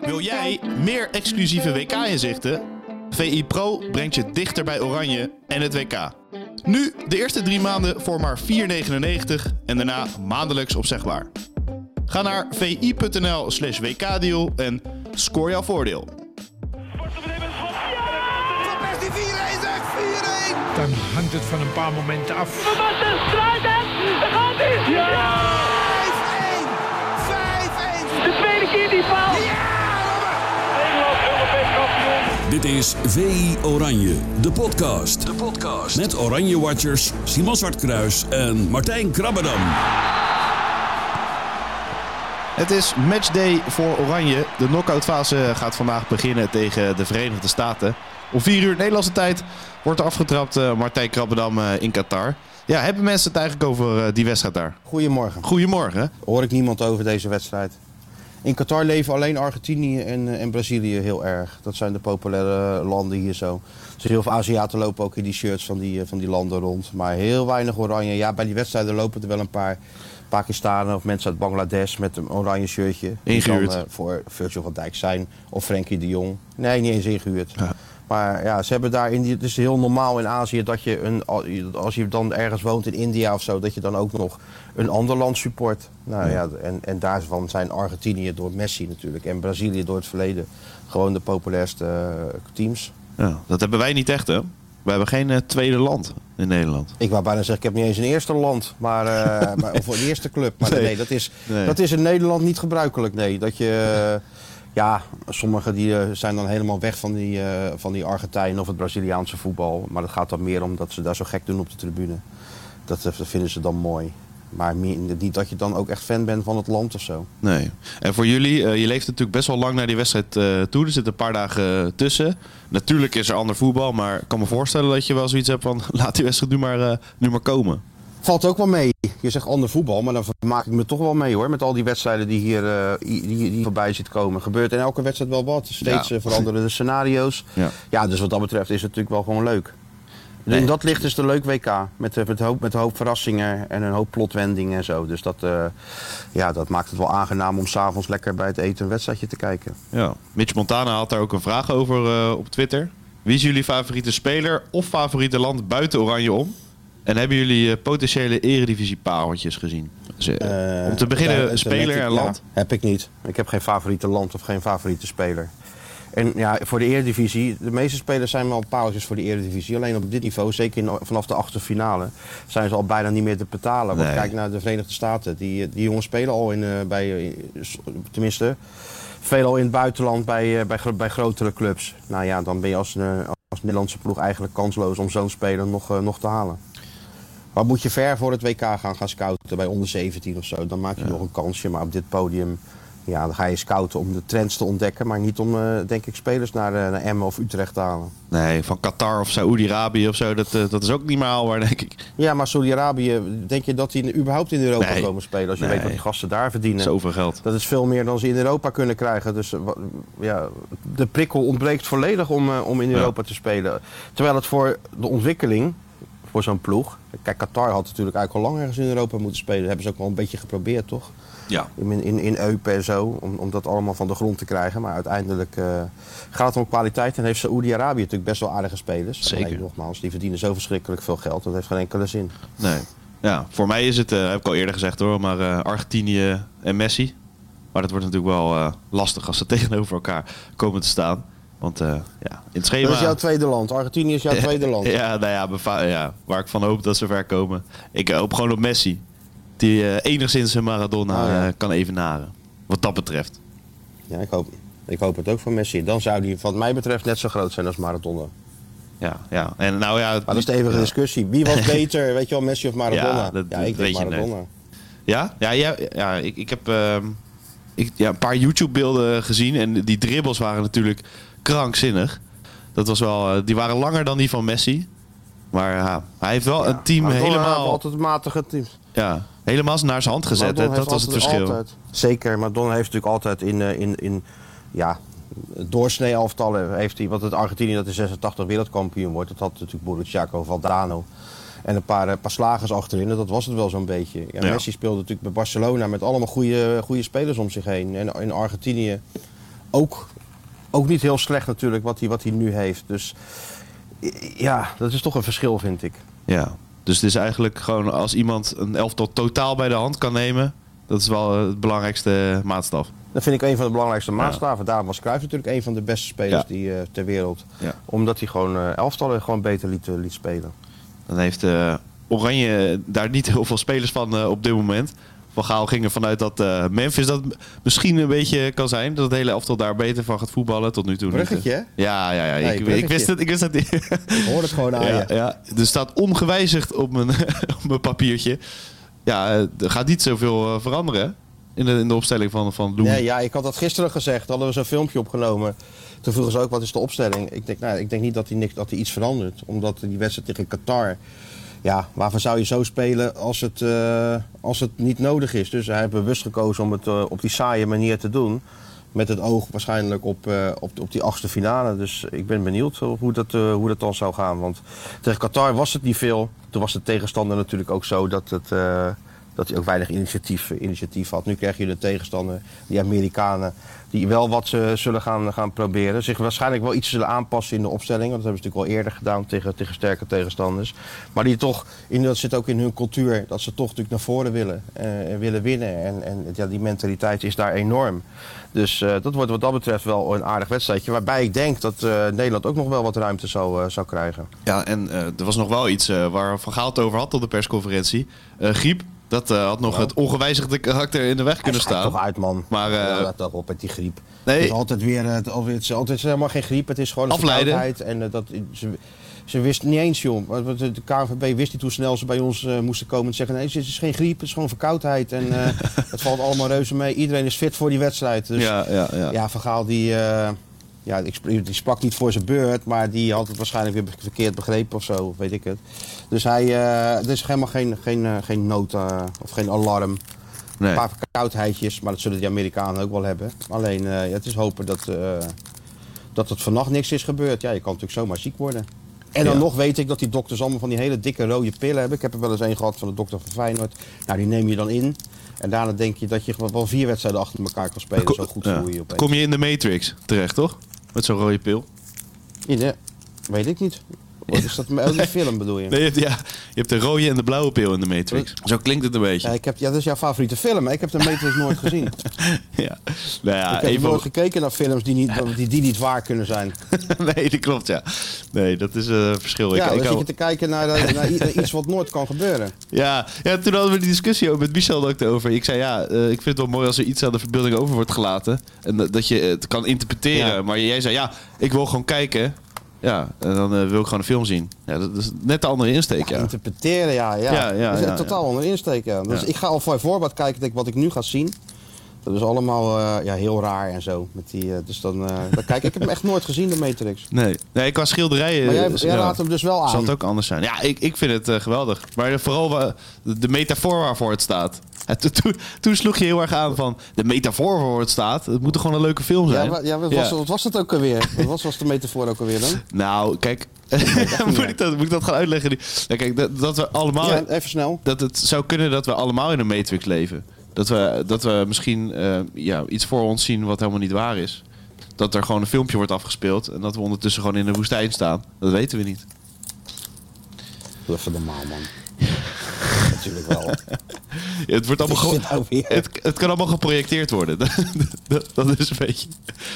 Wil jij meer exclusieve WK-inzichten? VI Pro brengt je dichter bij Oranje en het WK. Nu de eerste drie maanden voor maar 4,99 en daarna maandelijks opzegbaar. Ga naar vi.nl slash wkdeal en score jouw voordeel. Van Persie 4-1 zeg, 4-1! Dan hangt het van een paar momenten af. Van Basten gaat hij! Ja! 5-1! 5-1! De tweede keer die kampioen. Dit is VI Oranje, de podcast. De podcast. Met Oranje Watchers Simon Zwartkruis en Martijn Krabbedam. Het is matchday voor Oranje. De knockout fase gaat vandaag beginnen tegen de Verenigde Staten. Om 4 uur Nederlandse tijd wordt er afgetrapt eh, Martijn Krabbedam eh, in Qatar. Ja, hebben mensen het eigenlijk over eh, die wedstrijd daar? Goedemorgen. Goedemorgen. Hoor ik niemand over deze wedstrijd. In Qatar leven alleen Argentinië en, eh, en Brazilië heel erg. Dat zijn de populaire landen hier zo. Dus heel veel Aziaten lopen ook in die shirts van die, eh, van die landen rond. Maar heel weinig oranje. Ja, bij die wedstrijden lopen er wel een paar Pakistanen of mensen uit Bangladesh met een oranje shirtje. Die Ingehuurd. dan eh, voor Virgil van Dijk zijn of Frenkie de Jong. Nee, niet eens ingehuurd. Ja. Maar ja, ze hebben daar in die, het is heel normaal in Azië dat je een, als je dan ergens woont in India of zo, dat je dan ook nog een ander land support. Nou ja, en, en daarvan zijn Argentinië door Messi natuurlijk en Brazilië door het verleden gewoon de populairste eh, teams. Ja, dat hebben wij niet echt, hè? We hebben geen eh, tweede land in Nederland. Ik wou bijna zeggen, ik heb niet eens een eerste land, maar, eh, maar, of een eerste club. Maar nee, Nee. dat, is, Nee. dat is in Nederland niet gebruikelijk. Nee, dat je, ja, sommigen die, eh, zijn dan helemaal weg van die, eh, van die Argentijn of het Braziliaanse voetbal. Maar dat gaat dan meer om dat ze daar zo gek doen op de tribune. Dat, eh, dat vinden ze dan mooi. Maar niet dat je dan ook echt fan bent van het land of zo. Nee. En voor jullie, je leeft natuurlijk best wel lang naar die wedstrijd toe. Er zitten een paar dagen tussen. Natuurlijk is er ander voetbal, maar ik kan me voorstellen dat je wel zoiets hebt van laat die wedstrijd nu maar, eh, nu maar komen. Valt ook wel mee. Je zegt ander voetbal, maar dan maak ik me toch wel mee hoor. Met al die wedstrijden die hier eh, die, die, voorbij ziet komen. Gebeurt in elke wedstrijd wel wat. Steeds Ja. eh, veranderen de scenario's. Ja. Ja, dus wat dat betreft is het natuurlijk wel gewoon leuk. Nee. In dat licht is het een leuk WK. Met, eh, met, een hoop, met een hoop verrassingen en een hoop plotwendingen en zo. Dus dat, ja, dat maakt het wel aangenaam om s'avonds lekker bij het eten een wedstrijdje te kijken. Ja. Mitch Montana had daar ook een vraag over op Twitter. Wie is jullie favoriete speler of favoriete land buiten Oranje om? En hebben jullie eh, potentiële eredivisie pareltjes gezien? Dus, eh, om te beginnen, speler en ja, land? heb ik niet. Ik heb geen favoriete land of geen favoriete speler. En ja, voor de Eredivisie, de meeste spelers zijn wel paaltjes voor de Eredivisie. Alleen op dit niveau, zeker in, vanaf de achtste finale, zijn ze al bijna niet meer te betalen. Want Nee. kijk naar de Verenigde Staten. Die, die jongens spelen al in, eh, bij, eh, tenminste, veelal in het buitenland bij, eh, bij, gro- bij grotere clubs. Nou ja, dan ben je als, eh, als Nederlandse ploeg eigenlijk kansloos om zo'n speler nog, eh, nog te halen. Wat moet je ver voor het WK gaan, gaan scouten bij onder 17 of zo? Dan maak je nog een kansje, maar op dit podium ja, dan ga je scouten om de trends te ontdekken, maar niet om, eh, denk ik, spelers naar, eh, naar Emmen of Utrecht te halen. Nee, van Qatar of Saoedi-Arabië of zo, dat, eh, dat is ook niet meer haalbaar, denk ik. Ja, maar Saudi-Arabië, denk je dat die überhaupt in Europa Nee. komen spelen? Als je Nee. weet wat die gasten daar verdienen. Zoveel geld. Dat is veel meer dan ze in Europa kunnen krijgen. Dus ja, de prikkel ontbreekt volledig om, om in Ja. Europa te spelen. Terwijl het voor de ontwikkeling, voor zo'n ploeg... Kijk, Qatar had natuurlijk eigenlijk al lang ergens in Europa moeten spelen. Dat hebben ze ook wel een beetje geprobeerd, toch? Ja. In, in, in Eupen en zo, om, om dat allemaal van de grond te krijgen. Maar uiteindelijk eh, gaat het om kwaliteit. En heeft Saoedi-Arabië natuurlijk best wel aardige spelers. Zeker. Alleen, nogmaals, die verdienen zo verschrikkelijk veel geld. Dat heeft geen enkele zin. Nee. Ja, voor mij is het, eh, heb ik al eerder gezegd hoor, maar eh, Argentinië en Messi. Maar dat wordt natuurlijk wel lastig als ze tegenover elkaar komen te staan. Want eh, ja, in het schema... Dat is jouw tweede land. Argentinië is jouw tweede land. Ja, nou ja, ja, waar ik van hoop dat ze ver komen. Ik hoop gewoon op Messi. Die eh, enigszins een Maradona ja. eh, kan evenaren. Wat dat betreft. Ja, ik hoop, ik hoop het ook van Messi. Dan zou die, wat mij betreft, net zo groot zijn als Maradona. Ja, ja. En nou ja, Maar dat is de eeuwige discussie. Wie was beter, weet je wel, Messi of Maradona? Ja, dat- ja dat ik weet denk Maradona. Ja, ja, ja, ja ik, ik heb ehm, ik, ja, een paar YouTube-beelden gezien. En die dribbles waren natuurlijk krankzinnig. Dat was wel, eh, die waren langer dan die van Messi. Maar ja, hij heeft wel een team Maradona helemaal, altijd matige teams. ja, helemaal naar zijn hand gezet. hè. Dat was het verschil. altijd- zeker, Maradona heeft natuurlijk altijd in, eh, in, in ja, doorsnee elftallen heeft hij, want het Argentinië dat in 86 wereldkampioen wordt, dat had natuurlijk Borussia Valdano. En een paar, eh, paar slagers achterin, dat was het wel zo'n beetje. Ja. Messi speelde natuurlijk bij Barcelona met allemaal goede, goede spelers om zich heen. En in Argentinië ook, ook niet heel slecht natuurlijk wat hij, wat hij nu heeft. Dus ja, dat is toch een verschil vind ik. Ja. Dus het is eigenlijk gewoon als iemand een elftal totaal bij de hand kan nemen. Dat is wel het belangrijkste maatstaf. Dat vind ik een van de belangrijkste maatstaven. Daarom was Cruijff natuurlijk een van de beste spelers Ja. die, eh, ter wereld. Ja. Omdat hij gewoon eh elftallen gewoon beter liet, eh, liet spelen. Dan heeft Oranje daar niet heel veel spelers van op dit moment. Van Gaal ging er vanuit dat eh, Memphis dat misschien een beetje kan zijn. Dat het hele elftal daar beter van gaat voetballen tot nu toe. Bruggetje, eh. hè? Ja, ja, ja. Nee, ik, wist het. Ik wist het niet. Ik hoor het gewoon aan ja, je. ja. Er staat ongewijzigd op mijn, op mijn papiertje. Ja, eh, er gaat niet zoveel veranderen in de, in de opstelling van, van Loen. Nee, ja, ik had dat gisteren gezegd. Hadden we zo'n filmpje opgenomen. Toen vroegen ze ook, wat is de opstelling? Ik denk, nou, ik denk niet dat hij, niks, dat hij iets verandert. Omdat die wedstrijd tegen Qatar... Ja, waarvan zou je zo spelen als het, eh, als het niet nodig is? Dus hij heeft bewust gekozen om het eh, op die saaie manier te doen. Met het oog waarschijnlijk op, eh, op, op die achtste finale. Dus ik ben benieuwd hoe dat, hoe dat dan zou gaan. Want tegen Qatar was het niet veel. Toen was de tegenstander natuurlijk ook zo dat, het, dat hij ook weinig initiatief, initiatief had. Nu krijg je de tegenstander, die Amerikanen, die wel wat eh, zullen gaan, gaan proberen. Zich waarschijnlijk wel iets zullen aanpassen in de opstelling. Want dat hebben ze natuurlijk al eerder gedaan tegen, tegen sterke tegenstanders. Maar die toch, in, dat zit ook in hun cultuur, dat ze toch natuurlijk naar voren willen. en willen winnen. En, en ja, die mentaliteit is daar enorm. Dus eh, dat wordt wat dat betreft wel een aardig wedstrijdje. Waarbij ik denk dat eh, Nederland ook nog wel wat ruimte zou, zou krijgen. Ja, en er was nog wel iets waar Van Gaal het over had op de persconferentie. Griep, dat eh, had nog Nou. het ongewijzigde karakter in de weg kunnen staan. toch uit, man. Maar, eh, ja, laat toch op met die griep. nee. Het is altijd weer, eh, het, het is altijd helemaal geen griep. Het is gewoon een Afleiden. verkoudheid. En eh, dat, ze, ze wist niet eens, joh. Want De KNVB wist niet hoe snel ze bij ons eh, moesten komen en zeggen... nee, het is geen griep, het is gewoon verkoudheid. En eh, het valt allemaal reuze mee. Iedereen is fit voor die wedstrijd. Dus ja, ja, ja, ja. Van Gaal die... ja, ik die sprak niet voor zijn beurt, maar die had het waarschijnlijk weer verkeerd begrepen of zo, weet ik het. Dus hij, eh, er is helemaal geen, geen, eh, geen nood eh, of geen alarm. Nee. Een paar verkoudheidjes, maar dat zullen die Amerikanen ook wel hebben. Alleen, het is hopen dat, dat het vannacht niks is gebeurd. Ja, je kan natuurlijk zomaar ziek worden. En dan Ja. nog weet ik dat die dokters allemaal van die hele dikke rode pillen hebben. Ik heb er wel eens een gehad van de dokter van Feyenoord. Nou, die neem je dan in. En daarna denk je dat je wel vier wedstrijden achter elkaar kan spelen. Zo goed voel je je opeens. Kom je in de Matrix terecht, toch? Met zo'n rode pil. De- weet ik niet. Wat is dat? Oh, die film bedoel je? Nee, je hebt, ja, je hebt de rode en de blauwe pil in de Matrix. Zo klinkt het een Ja, beetje. ik heb, ja, dat is jouw favoriete film. Ik heb de Matrix nooit gezien. Ja. Nou ja, ik heb even- nooit gekeken naar films die niet, die, die niet waar kunnen zijn. nee, dat klopt, ja. Nee, dat is een verschil. Ja, ik, dan ik zit je te kijken naar, naar, iets wat nooit kan gebeuren. ja, ja, toen hadden we die discussie ook met Michel ook over. Ik zei, ja, eh, ik vind het wel mooi als er iets aan de verbeelding over wordt gelaten. En dat- dat je het kan interpreteren. Ja. Maar jij zei, ja, ik wil gewoon kijken. Ja, en dan eh, wil ik gewoon een film zien. Ja, dat is net de andere insteek, ja. Interpreteren, ja. ja. Ja, ja, dat is ja, een totaal onder insteek, ja. Dus Ja. ik ga al voor voorbaat kijken wat ik nu ga zien. Dat is allemaal eh, ja, heel raar en zo. Met die, eh, dus dan, eh, dan kijk ik heb hem echt nooit gezien, de Matrix. Nee, nee qua schilderijen... Maar jij, jij ja. raadt hem dus wel Zal aan. het ook anders zijn? Ja, ik, ik vind het geweldig. Maar vooral de metafoor waarvoor het staat. Ja, to- toen- toen sloeg je heel erg aan van de metafoor waarvoor het staat. Het moet toch gewoon een leuke film Ja, zijn? wa- ja, wat, Ja. Was, wat was dat ook alweer? Wat was, was de metafoor ook alweer dan? Nou, kijk. moet, ik dat, moet ik dat gaan uitleggen? nu? Ja, kijk, dat, dat we allemaal. Ja, even snel. Dat het zou kunnen dat we allemaal in een matrix leven. Dat we, dat we misschien eh, ja, iets voor ons zien wat helemaal niet waar is. Dat er gewoon een filmpje wordt afgespeeld. En dat we ondertussen gewoon in de woestijn staan. Dat weten we niet. Even normaal, man. Natuurlijk wel. Ja, het, wordt allemaal nou het, het kan allemaal geprojecteerd worden. dat, dat is een beetje.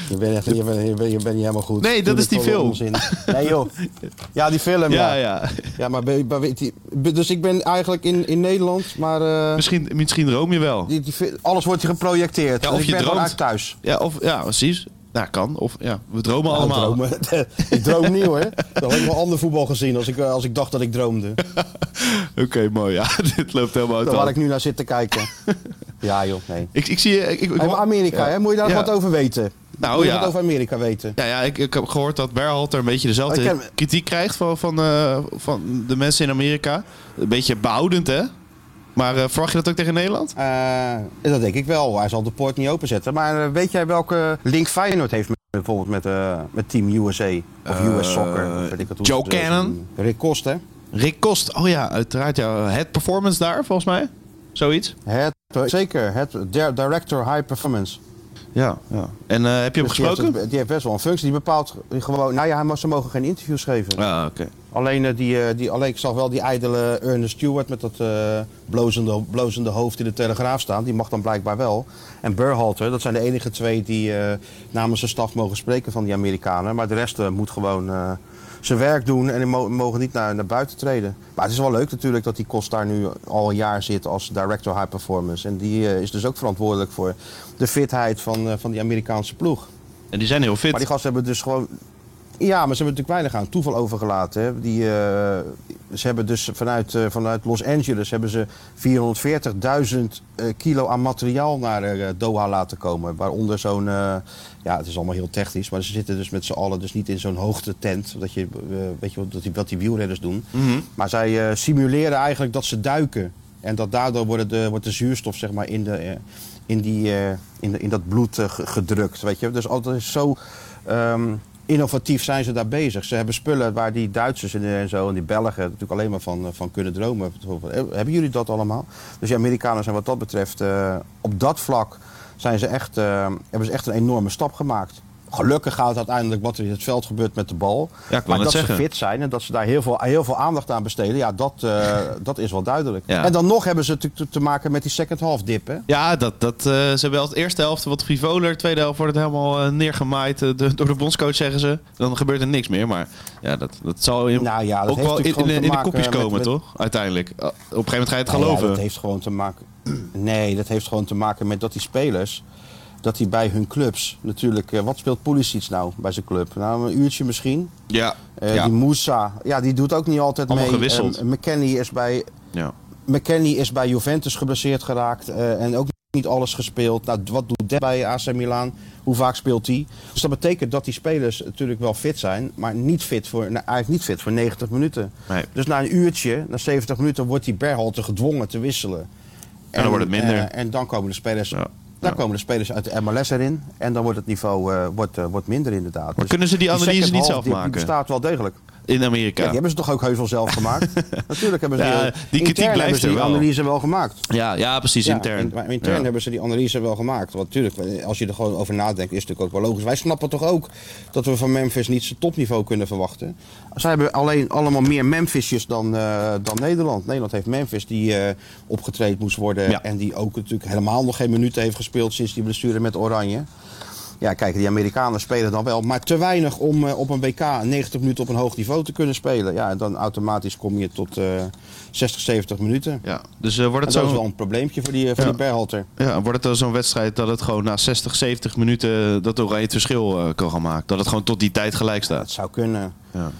Je bent, echt, je, bent, je, bent, je bent niet helemaal goed. Nee, dat is die film. onzin. Nee joh. Ja, die film, Ja, ja. ja. Ja, maar, ben- maar weet je, dus ik ben eigenlijk in, in Nederland, maar eh, Misschien, misschien droom je wel. die, die, alles wordt geprojecteerd. Ja, Dus of ik je ben gewoon droomt. thuis. Ja, of, ja, precies. Ja, kan. Of ja, we dromen Nou, allemaal. dromen. ik droom niet hoor. Dan had ik wel ander voetbal gezien als ik, eh, als ik dacht dat ik droomde. Oké, mooi. Ja, dit loopt helemaal uit. waar hand. ik nu naar zit te kijken. Ja joh, nee. Ik, ik zie je. Ik, ik, Hey, Amerika, Ja. hè? moet je daar Ja. wat over weten? Nou, moet je ja. wat over Amerika weten? Ja, ja ik, ik heb gehoord dat Berhalter een beetje dezelfde ken- kritiek krijgt van, van, eh, van de mensen in Amerika. Een beetje behoudend, hè? Maar eh, verwacht je dat ook tegen Nederland? Eh, dat denk ik wel. Hij zal de poort niet openzetten. Maar eh, weet jij welke link Feyenoord heeft met, bijvoorbeeld met, met Team USA? Of US Soccer? of weet ik het Joe het, Cannon? Rick Kost, hè? Rick Kost. Oh ja, uiteraard. Ja. Het performance daar, volgens mij. Zoiets. Het, zeker, het di- Director High Performance. Ja, ja. En heb je hem Dus die heeft gesproken? het- die heeft best wel een functie. Die bepaalt gewoon... Nou ja, hij mag- ze mogen geen interviews geven. Ja, oké. Alleen, eh, die, eh, die, alleen ik zag wel die ijdele Ernest Stewart met dat eh, blozende, blozende hoofd in de Telegraaf staan. Die mag dan blijkbaar wel. En Burhalter, dat zijn de enige twee die namens de staf mogen spreken van die Amerikanen. Maar de rest moet gewoon zijn werk doen en mogen niet naar, naar buiten treden. Maar het is wel leuk natuurlijk dat die Kost daar nu al een jaar zit als Director High Performance. En die is dus ook verantwoordelijk voor de fitheid van, van die Amerikaanse ploeg. En die zijn heel fit. Maar die gasten hebben dus gewoon. Ja, maar ze hebben natuurlijk weinig aan toeval overgelaten. Hè. Die, eh, ze hebben dus vanuit, eh, vanuit Los Angeles hebben ze 440.000 eh, kilo aan materiaal naar Doha laten komen. Waaronder zo'n, ja, het is allemaal heel technisch, maar ze zitten dus met z'n allen dus niet in zo'n hoogtetent. Dat je, weet je wat, die, wat die wielrenners doen. Mhm. Maar zij simuleren eigenlijk dat ze duiken. En dat daardoor wordt de, wordt de zuurstof zeg maar, in, de, in, die, in, de, in dat bloed ge- gedrukt. Weet je? Dus altijd zo ehm, innovatief zijn ze daar bezig. Ze hebben spullen waar die Duitsers en, zo en die Belgen natuurlijk alleen maar van, eh, van kunnen dromen. Eh, Hebben jullie dat allemaal? Dus die Amerikanen zijn wat dat betreft eh, op dat vlak zijn ze echt, hebben ze echt een enorme stap gemaakt. Gelukkig gaat het uiteindelijk wat er in het veld gebeurt met de bal. Ja, maar dat zeggen. ze fit zijn en dat ze daar heel veel, heel veel aandacht aan besteden, ja, dat, eh, dat is wel duidelijk. Ja. En dan nog hebben ze natuurlijk te, maken met die second half dip. Hè? Ja, dat, dat, eh, ze hebben wel de eerste helft wat frivoler. Tweede helft wordt het helemaal eh, neergemaaid de- door de bondscoach, zeggen ze. Dan gebeurt er niks meer. Maar ja, dat, dat zal in, Nou ja, dat ook heeft wel in, de- in kopjes komen, met- toch? Uiteindelijk. Op een gegeven moment ga je het Nou ja, geloven. dat heeft gewoon te maken. Nee, dat heeft gewoon te maken met dat die spelers. Dat die bij hun clubs natuurlijk. eh, wat speelt Pulisic nou bij zijn club? Nou, een uurtje misschien. Ja. Eh, ja. Die Moussa, ja, die doet ook niet altijd Allemaal mee. gewisseld. Eh, McKennie is bij ja. McKennie is bij Juventus geblesseerd geraakt eh, en ook niet alles gespeeld. Nou, wat doet Dep bij AC Milan? Hoe vaak speelt hij? Dus dat betekent dat die spelers natuurlijk wel fit zijn, maar niet fit voor, nou, eigenlijk niet fit voor 90 minuten. Nee. Dus na een uurtje, na 70 minuten, wordt die Berhalter gedwongen te wisselen. En dan wordt het minder. en dan komen de spelers, Ja. Dan Ja. komen de spelers uit de MLS erin en dan wordt het niveau eh, wordt, eh, wordt minder inderdaad. Dus kunnen ze die analyse niet half zelf dip, die maken? bestaat wel degelijk. In Amerika. Ja, die hebben ze toch ook heus wel zelf gemaakt? Natuurlijk hebben ze Ja, die, kritiek blijft hebben ze die wel. analyse wel gemaakt. Ja, ja, precies, Ja, intern. maar intern hebben ze die analyse wel gemaakt. Want natuurlijk, als je er gewoon over nadenkt, is het natuurlijk ook wel logisch. Wij snappen toch ook dat we van Memphis niet zijn topniveau kunnen verwachten. Zij hebben alleen allemaal meer Memphisjes dan, eh, dan Nederland. Nederland heeft Memphis die eh opgetraind moest worden. En die ook natuurlijk helemaal nog geen minuten heeft gespeeld sinds die blessure met Oranje. Ja, kijk, die Amerikanen spelen dan wel, maar te weinig om eh, op een WK 90 minuten op een hoog niveau te kunnen spelen. Ja, dan automatisch kom je tot eh 60, 70 minuten. Ja. Dus eh, wordt het dat is zo... wel een probleempje voor die, eh, voor Ja. die Berhalter. Ja, wordt het dan zo'n wedstrijd dat het gewoon na 60, 70 minuten dat Oranje het verschil eh, kan gaan maken? Dat het gewoon tot die tijd gelijk Het staat? zou kunnen. Ja.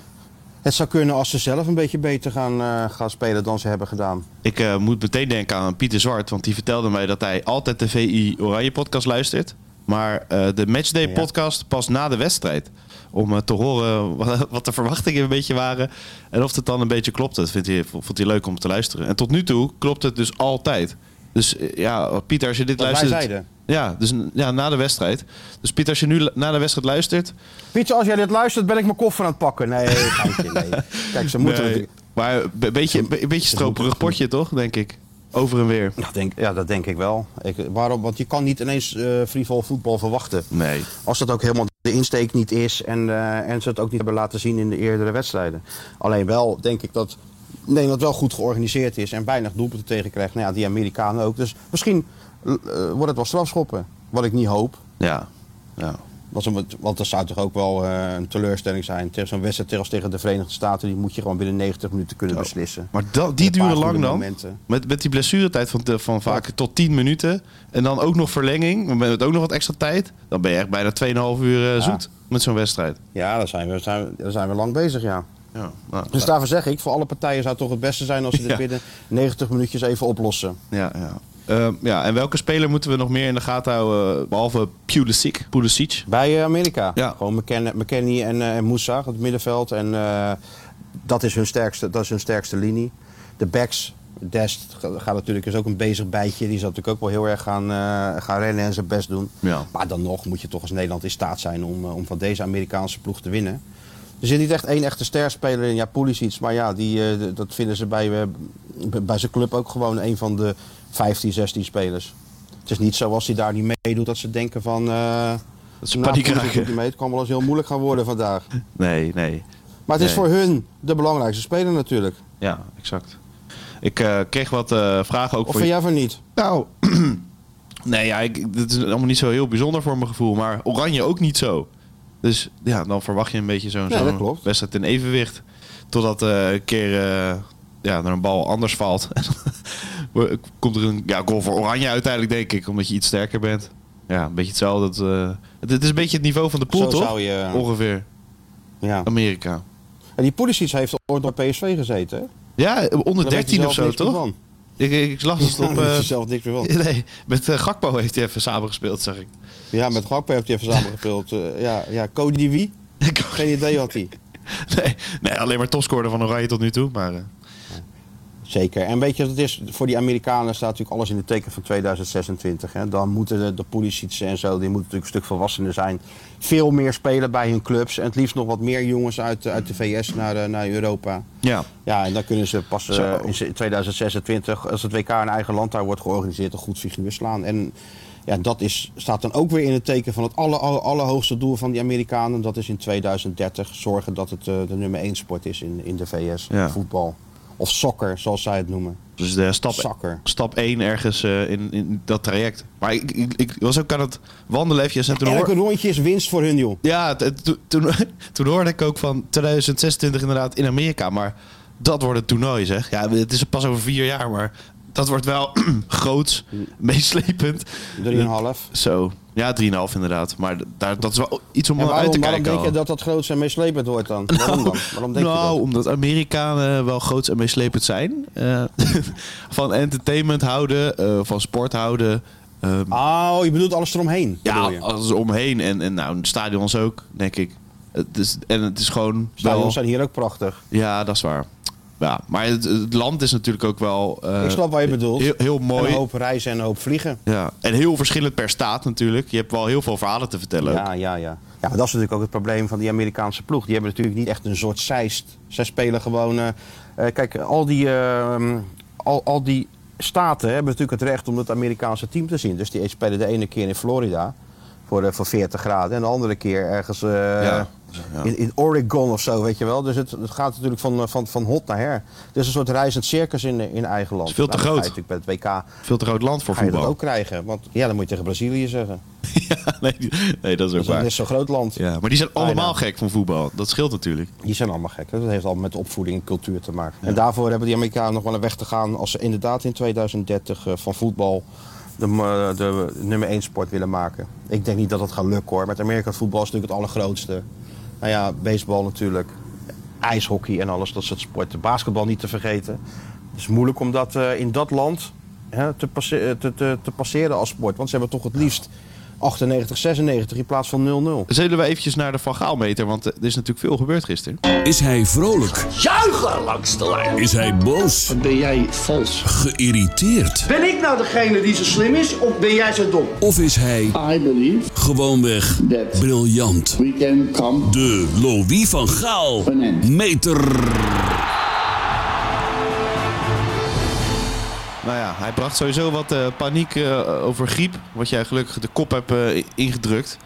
Het zou kunnen als ze zelf een beetje beter gaan, eh, gaan spelen dan ze hebben gedaan. Ik eh, moet meteen denken aan Pieter Zwart, want die vertelde mij dat hij altijd de VI Oranje podcast luistert. Maar eh, de Matchday podcast pas na de wedstrijd. Om eh, te horen wat, wat de verwachtingen een beetje waren. En of het dan een beetje klopt. Dat vindt hij, vond hij leuk om te luisteren. En tot nu toe klopt het dus altijd. Dus eh, ja, Pieter, als je dit luistert. Ja, dus ja, na de wedstrijd. Dus Pieter, als je nu na de wedstrijd luistert. Pieter, als jij dit luistert, ben ik mijn koffer aan het pakken. Nee, nee. Kijk, ze moeten... Nee, maar een beetje, een beetje stroperig potje, toch? Denk ik. Over en weer. Ja, denk, ja, dat denk ik wel. Ik, waarom? Want je kan niet ineens eh frivol voetbal verwachten. Nee. Als dat ook helemaal de insteek niet is en, eh, en ze het ook niet hebben laten zien in de eerdere wedstrijden. Alleen wel denk ik dat Nederland wel goed georganiseerd is en weinig doelpunten tegenkrijgt. Nou ja, die Amerikanen ook. Dus misschien eh, wordt het wel strafschoppen. Wat ik niet hoop. Ja. ja. Want, dat zou toch ook wel eh, een teleurstelling zijn. Tegen zo'n wedstrijd als tegen de Verenigde Staten, die moet je gewoon binnen 90 minuten kunnen beslissen. Maar dat, die duren lang dan. momenten. Met, met die blessuretijd van, van vaak tot 10 minuten. En dan ook nog verlenging. Met ook nog wat extra tijd. Dan ben je echt bijna 2,5 uur eh, zoet met zo'n wedstrijd. Ja, daar zijn we, zijn, daar zijn we lang bezig, ja. Ja, nou, Dus daarvoor zeg ik, voor alle partijen zou het toch het beste zijn als ze dit Ja. binnen 90 minuutjes even oplossen. ja, ja. Ehm, ja, en welke speler moeten we nog meer in de gaten houden? Behalve Pulisic. Pulisic. Bij eh, Amerika. Ja. Gewoon McKen- McKennie en, en Moussa, het middenveld. En eh, dat, is hun sterkste, dat is hun sterkste linie. De backs, Dest ga- gaat natuurlijk, is ook een bezig bijtje. Die zal natuurlijk ook wel heel erg gaan, gaan rennen en zijn best doen. Ja. Maar dan nog moet je toch als Nederland in staat zijn om, om van deze Amerikaanse ploeg te winnen. Er zit niet echt één echte sterspeler in. Ja, Pulisic, maar ja, die, eh, dat vinden ze bij, eh, bij zijn club ook gewoon een van de 15, 16 spelers. Het is niet zo als hij daar niet meedoet dat ze denken van... eh Dat ze nou, paniek niet mee. Het kan wel eens heel moeilijk gaan worden vandaag. Nee, nee. Maar het is Nee. voor hun de belangrijkste speler natuurlijk. Ja, exact. Ik kreeg wat vragen ook Of voor vind jij van niet? Nou, nee, ja, ik, dit is allemaal niet zo heel bijzonder voor mijn gevoel. Maar Oranje ook niet zo. Dus ja, dan verwacht je een beetje zo'n Ja, klopt. wedstrijd in evenwicht. Totdat eh, een keer eh, ja, er een bal anders valt. Komt er een ja, goal voor Oranje uiteindelijk, denk ik. Omdat je iets sterker bent. Ja, een beetje hetzelfde. Dat, eh, het, het is een beetje het niveau van de pool, Zo toch? zou je... Ongeveer. Ja. Amerika. En die Pulisic heeft ooit bij PSV gezeten. hè? Ja, onder Daar weet hij 13 of zo, toch? Ik, ik, ik las het op... zelf niks meer van. nee, met Gakpo heeft hij even samengespeeld, zag ik. Ja, met Gakpo heeft hij even samengespeeld. Eh, ja, ja, Cody wie? Geen idee had hij. Nee, nee, alleen maar topscorer van Oranje tot nu toe. Maar eh, Zeker. En weet je wat het is? Voor die Amerikanen staat natuurlijk alles in het teken van 2026. Hè? Dan moeten de, de Pulisic en zo, die moeten natuurlijk een stuk volwassener zijn. Veel meer spelen bij hun clubs. En het liefst nog wat meer jongens uit, uit de VS naar, eh, naar Europa. ja, Ja, en dan kunnen ze pas eh, in 2026, als het WK in eigen land daar wordt georganiseerd, een goed figuur slaan. En ja, dat is, staat dan ook weer in het teken van het aller, aller, allerhoogste doel van die Amerikanen. Dat is in 2030 zorgen dat het eh, de nummer 1 sport is in, in de VS. Ja. Voetbal. Of soccer, zoals zij het noemen. dus de stap, Soccer. stap 1 ergens eh, in, in dat traject. Maar ik, ik, ik was ook aan het wandelen eventjes en toen hoor... rondje is winst voor hun, joh. Ja, toen, toen hoorde ik ook van 2026 inderdaad in Amerika. Maar dat wordt het toernooi, zeg. Ja, het is pas over vier jaar, maar dat wordt wel groots, meeslepend. 3,5. Zo, ja, 3,5 inderdaad. Maar daar, dat is wel iets om naar uit te waarom, waarom kijken. denk je dat dat groot en meeslepend wordt dan? Waarom dan? Waarom denk nou, je dat? omdat Amerikanen wel groots en meeslepend zijn. Eh, van entertainment houden, eh, van sport houden. eh, Oh, je bedoelt alles eromheen? ja, je? alles omheen. En, en nou, stadions ook, denk ik. Het is, en het is gewoon wel... Stadions zijn hier ook prachtig. Ja, dat is waar. Ja, maar het, het land is natuurlijk ook wel... eh, Ik snap wat je bedoelt. Heel, heel En mooi. Een hoop reizen en een hoop vliegen. Ja. En heel verschillend per staat natuurlijk. Je hebt wel heel veel verhalen te vertellen ook. Ja, ja, ja. Ja, dat is natuurlijk ook het probleem van die Amerikaanse ploeg. Die hebben natuurlijk niet echt een soort zeist. Zij spelen gewoon... eh, eh, kijk, al die, eh, al, al die staten hebben natuurlijk het recht om het Amerikaanse team te zien. Dus die spelen de ene keer in Florida voor, eh, voor 40 graden. En de andere keer ergens eh, Ja, ja. In, in Oregon of zo, weet je wel. Dus het, het gaat natuurlijk van, eh, van, van hot naar her. Het is een soort reizend circus in, in eigen land. is veel te Nou, groot. bij het WK Veel te groot land voor ga je dat voetbal. ook krijgen. Want ja, dan moet je tegen Brazilië zeggen. ja, nee, nee, dat is ook Dat is waar. een zo'n groot land. Ja, maar die zijn allemaal gek van voetbal. Dat scheelt natuurlijk. Die zijn allemaal gek. hè. Dat heeft allemaal met opvoeding en cultuur te maken. En daarvoor hebben die Amerikanen nog wel een weg te gaan als ze inderdaad in 2030 eh, van voetbal de, eh, de nummer 1 sport willen maken. Ik denk niet dat dat gaat lukken hoor. Met Amerika voetbal is natuurlijk het allergrootste. Nou ja, baseball natuurlijk. IJshockey en alles, dat soort sporten. Basketbal niet te vergeten. Het is moeilijk om dat eh, in dat land hè, te, te, te passeren als sport. Want ze hebben toch het liefst 98, 96 in plaats van 0-0. Zullen we eventjes naar de Van Gaalmeter? Want er is natuurlijk veel gebeurd gisteren. Is hij vrolijk? Juichen langs de lijn. Is hij boos? Ben jij vals? Geïrriteerd? Ben ik nou degene die zo slim is of ben jij zo dom? Of is hij I believe gewoonweg that briljant? we can come De Louis van Gaal meter. Nou ja, hij bracht sowieso wat eh, paniek eh, over griep. Wat jij gelukkig de kop hebt eh, ingedrukt.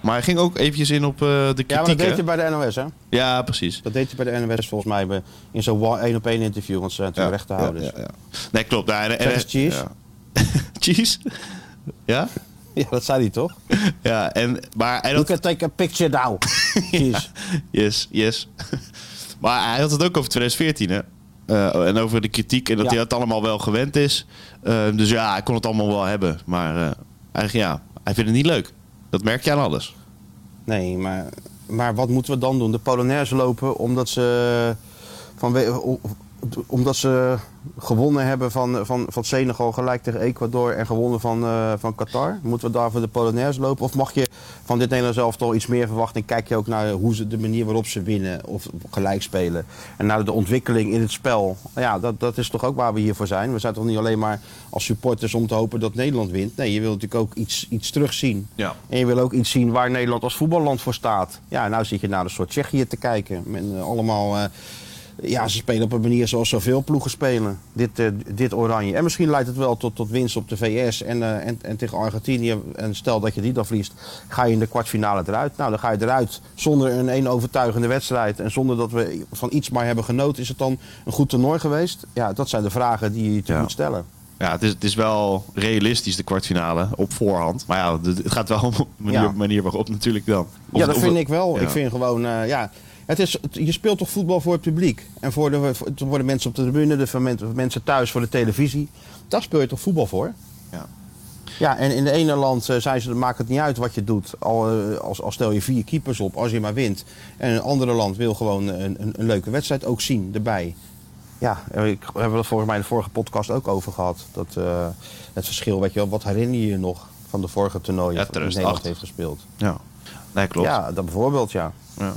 Maar hij ging ook eventjes in op de kritiek. Ja, maar dat deed hij bij de NOS hè? ja, precies. Dat deed hij bij de NOS volgens mij in zo'n één op één interview, want ze zijn natuurlijk recht te houden. Ja, dus. ja, ja. Nee, klopt. Ja, en, en- cheese. Ja. cheese? Ja? Ja, dat zei hij toch? Ja, en, maar had, can take a picture now. Jeez. yes, yes. maar hij had het ook over 2014, hè? Eh, en over de kritiek en dat Ja. hij het allemaal wel gewend is. Eh, dus ja, hij kon het allemaal wel hebben. Maar eh, eigenlijk ja, hij vindt het niet leuk. Dat merk je aan alles. Nee, maar, maar wat moeten we dan doen? De Polonaise lopen omdat ze van, omdat ze gewonnen hebben van, van, van Senegal gelijk tegen Ecuador en gewonnen van, eh, van Qatar? Moeten we daar voor de Polonaise lopen? Of mag je van dit Nederlands zelf toch iets meer verwachten? En kijk je ook naar hoe ze, de manier waarop ze winnen of gelijk spelen? En naar de ontwikkeling in het spel. Ja, dat, dat is toch ook waar we hier voor zijn. We zijn toch niet alleen maar als supporters om te hopen dat Nederland wint. Nee, je wilt natuurlijk ook iets, iets terugzien. Ja. En je wil ook iets zien waar Nederland als voetballand voor staat. Ja, nou zit je naar een soort Tsjechië te kijken. Met eh, allemaal... eh, ja, ze spelen op een manier zoals zoveel ploegen spelen. Dit, eh, dit oranje. En misschien leidt het wel tot, tot winst op de VS en, eh, en, en tegen Argentinië. En stel dat je die dan verliest, ga je in de kwartfinale eruit. Nou, dan ga je eruit zonder een een overtuigende wedstrijd. En zonder dat we van iets maar hebben genoten. Is het dan een goed toernooi geweest? Ja, dat zijn de vragen die je Ja. moet stellen. Ja, het is, het is wel realistisch, de kwartfinale, op voorhand. Maar ja, het gaat wel om de manier, Ja. manier waarop natuurlijk dan. Of- ja, dat vind ik wel. ja. Ik vind gewoon, eh, ja. Het is, je speelt toch voetbal voor het publiek. En voor de, voor, voor de mensen op de tribune, de mensen thuis voor de televisie. Daar speel je toch voetbal voor? Ja. Ja, en in de ene land eh, zijn ze, maakt het niet uit wat je doet. Al, eh, als, als stel je vier keepers op, als je maar wint. En een andere land wil gewoon een, een, een leuke wedstrijd ook zien erbij. Ja, eh, ik, we hebben het volgens mij in de vorige podcast ook over gehad. Dat, het verschil, weet je wel, wat herinner je je nog van de vorige toernooien Ja, die Nederland 2008. heeft gespeeld? Ja, nee, klopt. Ja, dat bijvoorbeeld, ja. Ja.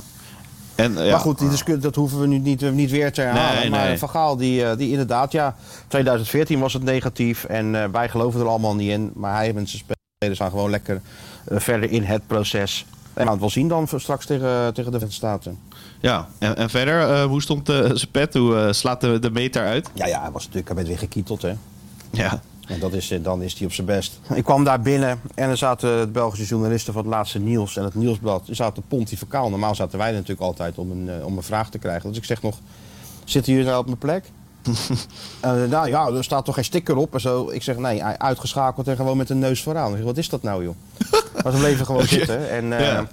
En, eh, ja, maar goed, die discussie, dat hoeven we nu niet, niet weer te herhalen. Nee, maar nee. Van Gaal, die, eh, die inderdaad, ja, 2014 was het negatief en eh, wij geloven er allemaal niet in. Maar hij en zijn spelers gaan gewoon lekker eh, verder in het proces. En we gaan het wel zien dan straks tegen, tegen de Verenigde Staten. ja. En, en verder, eh, hoe stond eh, zijn pet? Hoe eh, slaat de, de meter uit? Ja, ja, hij was natuurlijk hij werd weer gekieteld, hè. Ja. En dat is, eh, dan is hij op zijn best. Ik kwam daar binnen en er zaten de Belgische journalisten van het laatste nieuws en het nieuwsblad. Er zaten pontificaal. Normaal zaten wij natuurlijk altijd om een, eh, om een vraag te krijgen. Dus ik zeg nog, zitten jullie nou op mijn plek? Eh, nou ja, er staat toch geen sticker op en zo. Ik zeg nee, uitgeschakeld en gewoon met de neus vooraan. Ik zeg, wat is dat nou joh? Maar ze bleven gewoon zitten. En, Ja.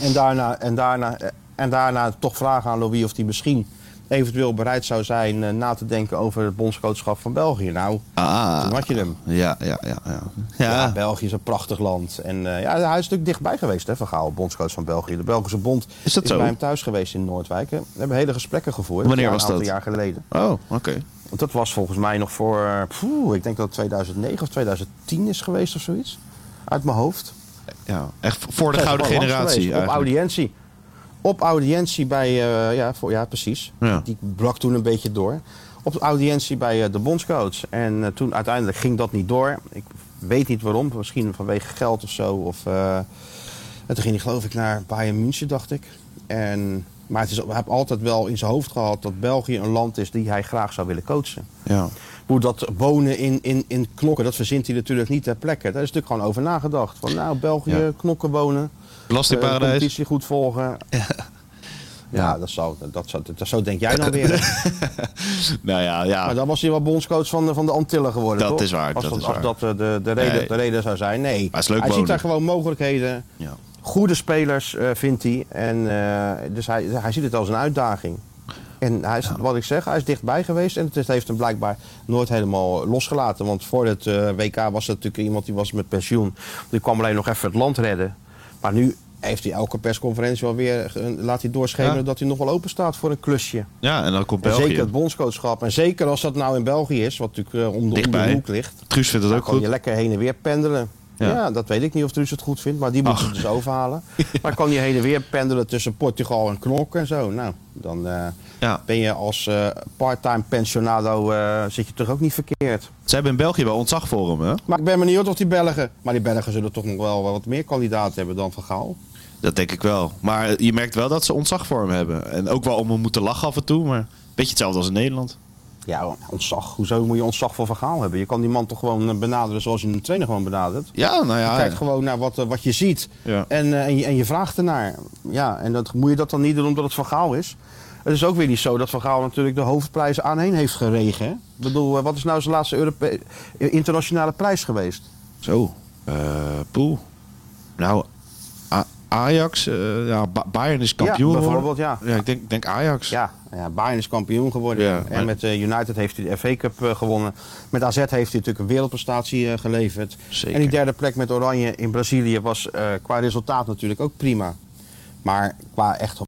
en, daarna, en, daarna, en daarna toch vragen aan Louis of hij misschien eventueel bereid zou zijn eh, na te denken over het bondscoachschap van België. Nou, Ah. toen had je hem. Ja, ja, ja. ja. Ja. België is een prachtig land. En eh, ja, hij is natuurlijk dichtbij geweest, hè, Van Gaal, bondscoach van België. De Belgische bond Is dat zo? bij hem thuis geweest in Noordwijk. hè. We hebben hele gesprekken gevoerd. Wanneer ja, was een aantal dat? jaar geleden. Oh, oké. Want dat was volgens mij nog voor, poeh, ik denk dat het 2009 of 2010 is geweest of zoiets. Uit mijn hoofd. Ja, echt voor de gouden generatie Op audiëntie. Op audiëntie bij, eh, ja, voor, ja precies. Ja. Die brak toen een beetje door. Op audiëntie bij eh, de bondscoach. En eh, toen uiteindelijk ging dat niet door. Ik weet niet waarom. Misschien vanwege geld of zo. Of, en toen ging hij geloof ik naar Bayern München, dacht ik. En, maar het is, hij heeft altijd wel in zijn hoofd gehad dat België een land is die hij graag zou willen coachen. Ja. Hoe dat wonen in, in, in knokken, dat verzint hij natuurlijk niet ter plekke. Daar is natuurlijk gewoon over nagedacht. Van nou, België, Ja. knokken wonen. Eh, Belastingparadijs. competitie goed volgen. Ja, dat, zou, dat, zou, dat, zo denk jij dan weer. nou ja, ja. maar dan was hij wel bondscoach van de, van de Antillen geworden, Dat toch? is waar, Als dat dat, is als waar. dat eh, de, de, reden, Nee. de reden zou zijn. Nee, Maar het is leuk hij ziet daar gewoon mogelijkheden. ja. Goede spelers, eh, vindt hij. En, eh, dus hij, hij ziet het als een uitdaging. En hij is, wat ik zeg, hij is dichtbij geweest. En het heeft hem blijkbaar nooit helemaal losgelaten. Want voor het eh, WK was er natuurlijk iemand die was met pensioen. Die kwam alleen nog even het land redden. Maar nu heeft hij elke persconferentie wel weer... eh, laat hij doorschemeren Ja. dat hij nog wel open staat voor een klusje. ja, en dan komt En België. zeker het bondscoachschap. En zeker als dat nou in België is, wat natuurlijk om, de, om de Dichtbij. hoek ligt. Truus vindt Dan ook kan goed. je lekker heen en weer pendelen. Ja. Ja. dat weet ik niet of Truus het goed vindt, maar die moet Ach. het dus overhalen. Maar kan je heen en weer pendelen tussen Portugal en Knok en zo. Nou, dan eh, Ja. ben je als eh part-time pensionado eh, zit je toch ook niet verkeerd. Ze hebben in België wel ontzag voor hem, hè? Maar ik ben benieuwd of die Belgen... Maar die Belgen zullen toch nog wel wat meer kandidaten hebben dan Van Gaal. Dat denk ik wel. Maar je merkt wel dat ze ontzag voor hem hebben. En ook wel om hem moeten lachen af en toe. Maar een beetje hetzelfde als in Nederland. Ja, ontzag. Hoezo moet je ontzag voor Van Gaal hebben? Je kan die man toch gewoon eh, benaderen zoals je een trainer gewoon benadert. Ja, nou ja. Kijk gewoon naar wat, eh, wat je ziet. Ja. En, eh, en, je, en je vraagt ernaar. Ja, en dat, moet je dat dan niet doen omdat het Van Gaal is? Het is ook weer niet zo dat Van Gaal natuurlijk de hoofdprijzen aanheen heeft geregen. hè? Ik bedoel, wat is nou zijn laatste Europe internationale prijs geweest? Zo. eh poel. Nou, Ajax. eh, ja, Ba- Bayern is kampioen ja, geworden. bijvoorbeeld, ja. Ja, ik denk, denk Ajax. Ja, ja, Bayern is kampioen geworden. Ja, En met eh, United heeft hij de FA Cup eh, gewonnen. Met AZ heeft hij natuurlijk een wereldprestatie geleverd. Zeker. En die derde plek met Oranje in Brazilië was qua resultaat natuurlijk ook prima. Maar qua echt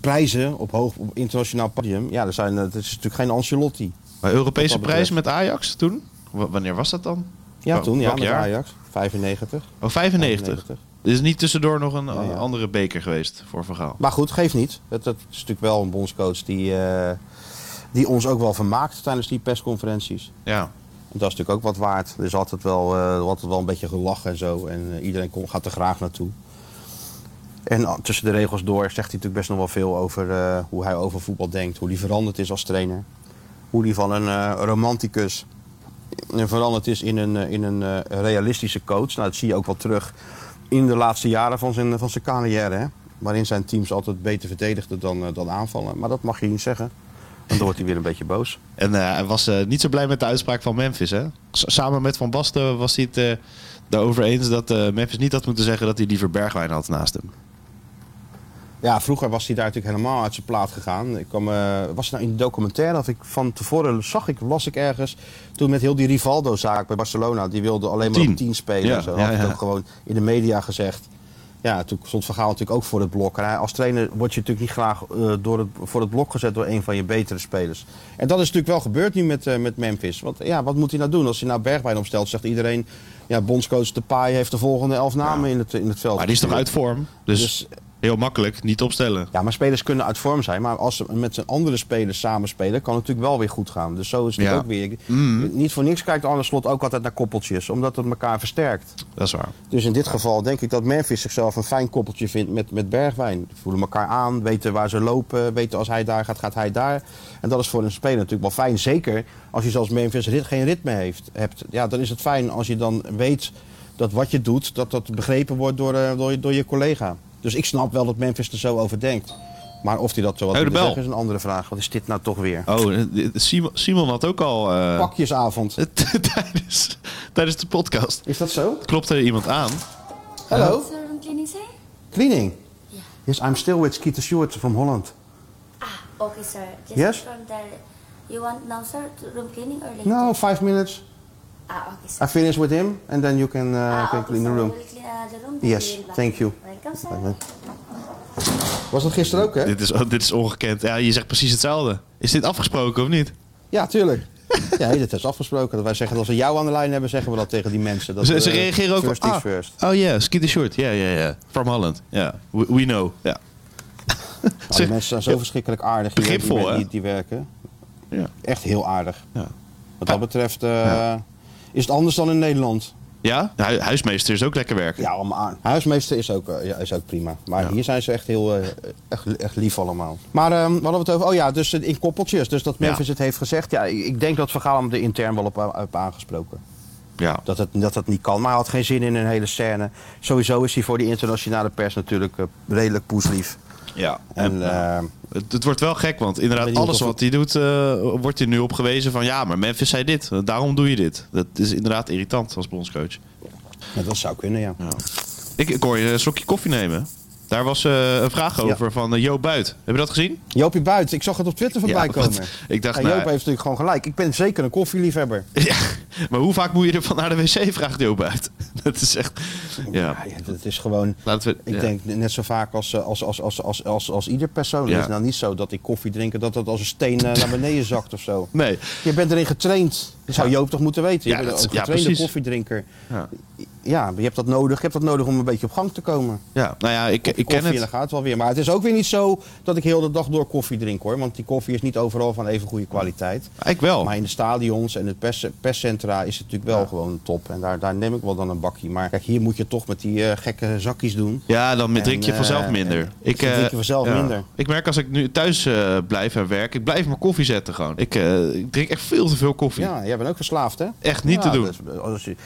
prijzen op hoog op internationaal podium. Ja, er zijn, het is natuurlijk geen Ancelotti. Maar Europese prijs met Ajax toen? W- wanneer was dat dan? Ja, toen, ja, met? Ajax. 95. Oh, 95. Er is niet tussendoor nog een ja. andere beker geweest voor Van Gaal. Maar goed, geeft niet. Het, het is natuurlijk wel een bondscoach die, eh, die ons ook wel vermaakt tijdens die persconferenties. Ja. En dat is natuurlijk ook wat waard. Er is altijd wel, eh, altijd wel een beetje gelach en zo. En eh, iedereen komt, gaat er graag naartoe. En ah, tussen de regels door zegt hij natuurlijk best nog wel veel over hoe hij over voetbal denkt. Hoe hij veranderd is als trainer. Hoe hij van een romanticus veranderd is in een, in een realistische coach. Nou, dat zie je ook wel terug in de laatste jaren van zijn, van zijn carrière. Hè? Waarin zijn teams altijd beter verdedigden dan, eh, dan aanvallen. Maar dat mag je niet zeggen. En dan wordt hij weer een beetje boos. En eh, hij was eh, niet zo blij met de uitspraak van Memphis. Hè? Samen met Van Basten was hij het daarover eens dat Memphis niet had moeten zeggen dat hij liever Bergwijn had naast hem. Ja, vroeger was hij daar natuurlijk helemaal uit zijn plaat gegaan. Ik kwam, eh, was het nou in de documentaire of ik van tevoren zag ik, las ik ergens toen met heel die Rivaldo-zaak bij Barcelona. Die wilde alleen maar Tien. op 10 spelen. Ja, zo. ja, had het ja. ook gewoon in de media gezegd. Ja, toen stond Van Gaal natuurlijk ook voor het blok. En hij- als trainer word je natuurlijk niet graag eh, door het, voor het blok gezet door een van je betere spelers. En dat is natuurlijk wel gebeurd nu met, eh, met Memphis. Want ja, wat moet hij nou doen? Als hij nou Bergwijn opstelt, zegt iedereen... Ja, bondscoach Depay heeft de volgende elf namen in, het, in het veld. Maar die is toch uit vorm? Dus, Dus heel makkelijk, niet opstellen. ja, maar spelers kunnen uit vorm zijn. Maar als ze met zijn andere spelers samenspelen, kan het natuurlijk wel weer goed gaan. Dus zo is het Ja. ook weer. Mm. Niet voor niks kijkt Arne Slot ook altijd naar koppeltjes, omdat het elkaar versterkt. Dat is waar. Dus in dit geval denk ik dat Memphis zichzelf een fijn koppeltje vindt met, met Bergwijn. Voelen elkaar aan, weten waar ze lopen, weten als hij daar gaat, gaat hij daar. En dat is voor een speler natuurlijk wel fijn. Zeker als je zoals Memphis rit, geen ritme heeft, hebt. Ja, dan is het fijn als je dan weet dat wat je doet, dat dat begrepen wordt door, eh, door je collega. Dus ik snap wel dat Memphis er zo over denkt. Maar of hij dat zo wat Hey, de moet bel. zeggen is een andere vraag. Wat is dit nou toch weer? Oh, eh, Simon, Simon had ook al eh, Pakjesavond. tijdens, tijdens de podcast. Is dat zo? Klopte er iemand aan. Hallo? Sir, room cleaning, sir? Cleaning? Yeah. Yes, I'm still with Skeeter Stewart from Holland. Ah, okay, sir. Just Yes? from there. You want now, sir, room cleaning or later? No, five minutes. Ah, okay, sir. I finish with him and then you can, uh, ah, can okay, clean the sir. room. We'll clean uh, the room. then Yes, thank you. Welcome, sir. Bye, Was dat gisteren ook, hè? Dit is, oh, dit is ongekend. Ja, je zegt precies hetzelfde. Is dit afgesproken of niet? Ja, tuurlijk. Ja, dat is afgesproken. Dat wij zeggen dat als we jou aan de lijn hebben, zeggen we dat tegen die mensen. Dat Ze, we, ze reageren ook First ah, first. Oh ja, Skeeter Short. Ja, ja, ja. From Holland. Ja, we, we know. Ja. Nou, die mensen zijn zo verschrikkelijk aardig hier, Begripvol, die, hè? die, die werken. Ja. Echt heel aardig. Ja. Wat dat betreft eh, is het anders dan in Nederland. Ja? Hu- huismeester is ook lekker werken. Ja, aan. Huismeester is ook, eh, ja, is ook prima. Maar Ja. hier zijn ze echt heel eh, echt, echt lief allemaal. Maar ehm, wat hadden we het over? Oh ja, dus in koppeltjes. Dus dat Memphis het heeft gezegd. Ja, ik ik denk dat Van Gaal hem er intern wel op, op aangesproken. Ja. Dat het, dat het niet kan. Maar hij had geen zin in een hele scène. Sowieso is hij voor die internationale pers natuurlijk eh, redelijk poeslief. Ja. En En, eh, het, het wordt wel gek, want inderdaad, alles wat hij doet, eh, wordt hij nu op gewezen van ja, maar Memphis zei dit. Daarom doe je dit. Dat is inderdaad irritant als bondscoach. ja, dat zou kunnen, ja. Ja. Ik, ik hoor je een slokje koffie nemen. Daar was eh, een vraag Ja. over van uh, Joop Buit. Heb je dat gezien? Joopie Buit, ik zag het op Twitter voorbij Ja, komen. ik dacht, Ja, nou, Joop heeft natuurlijk gewoon gelijk. Ik ben zeker een koffieliefhebber. Ja, maar hoe vaak moet je er van naar de wc, vraagt Joop Buit. Dat is echt... Ja, dat is gewoon... laten we... Ik denk net zo vaak als, eh, als, als, als, als, als, als ieder persoon. Ja. Het is nou niet zo dat ik koffie drinken, dat dat als een steen eh, naar beneden zakt of zo. Nee. Je bent erin getraind. Dat zou. Joop toch moeten weten? Je Ja, bent een ja, getrainde koffiedrinker. Ja. Je hebt dat nodig. Je hebt dat nodig om een beetje op gang te komen. ja, nou ja, ik, ik ken koffie en dan het. gaat het wel weer. Maar het is ook weer niet zo dat ik heel de dag door koffie drink hoor. Want die koffie is niet overal van even goede kwaliteit. Ik wel. Maar in de stadions en het pers, perscentra is het natuurlijk wel gewoon top. En daar, daar neem ik wel dan een bakje. Maar kijk, hier moet je toch met die eh, gekke zakjes doen. Ja, dan En, drink je eh, vanzelf minder. en- ik, dan eh, drink je vanzelf ja. minder. Ik merk als ik nu thuis eh, blijf en werk, ik blijf maar koffie zetten gewoon. Ik, eh, ik drink echt veel te veel koffie. Ja, jij bent ook verslaafd hè? Echt niet Ja, te doen. dus, als je,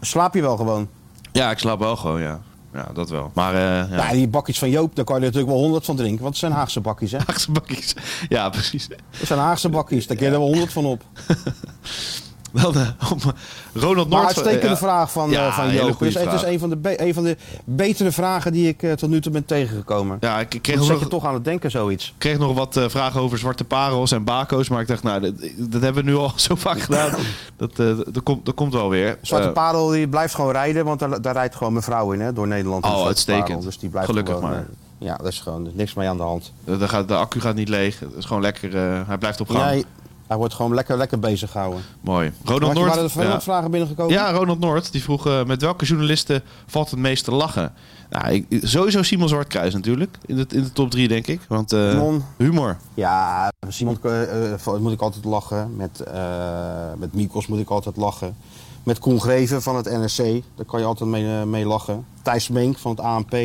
slaap je wel gewoon? Ja, ik slaap wel gewoon, ja. Ja, dat wel. Maar, eh ja. Ja, die bakjes van Joop, daar kan je natuurlijk wel honderd van drinken. Want het zijn Haagse bakjes hè? Haagse bakjes. Ja, precies. Het zijn Haagse bakjes, daar kun je er wel honderd van op. Dan, eh, om, eh, Ronald Maar Noord. uitstekende ja. vraag van, Ja, eh, van Joop. Dus het is een van, de be- een van de betere vragen die ik eh, tot nu toe ben tegengekomen. Ja, ik kreeg Dan nog, zet je toch aan het denken zoiets. kreeg nog wat eh, vragen over zwarte parels en bako's. Maar ik dacht, nou, dat, dat hebben we nu al zo vaak gedaan. Dat, eh, dat, komt, dat komt wel weer. Zwarte Eh, Parel die blijft gewoon rijden, want daar, daar rijdt gewoon mijn vrouw in hè, door Nederland. Oh, uitstekend. Parel. Dus die blijft Gelukkig gewoon, maar. eh, Ja, dat is gewoon niks mee aan de hand. De, de, de accu gaat niet leeg. Het is gewoon lekker. eh, hij blijft op gang. Nee, hij wordt gewoon lekker, lekker bezig gehouden. Mooi. Ronald Noord. waren er veel ja. vragen binnengekomen? Ja, Ronald Noord. Die vroeg eh, met welke journalisten valt het meest te lachen? Nou, ik, sowieso Simon Zwartkruis natuurlijk. In de, in de top 3 denk ik. Want eh, Simon. humor. Ja, Simon eh, moet ik altijd lachen. Met, met Mikos moet ik altijd lachen. Met Koen Greven van het NRC, daar kan je altijd mee, mee lachen. Thijs Menk van het ANP.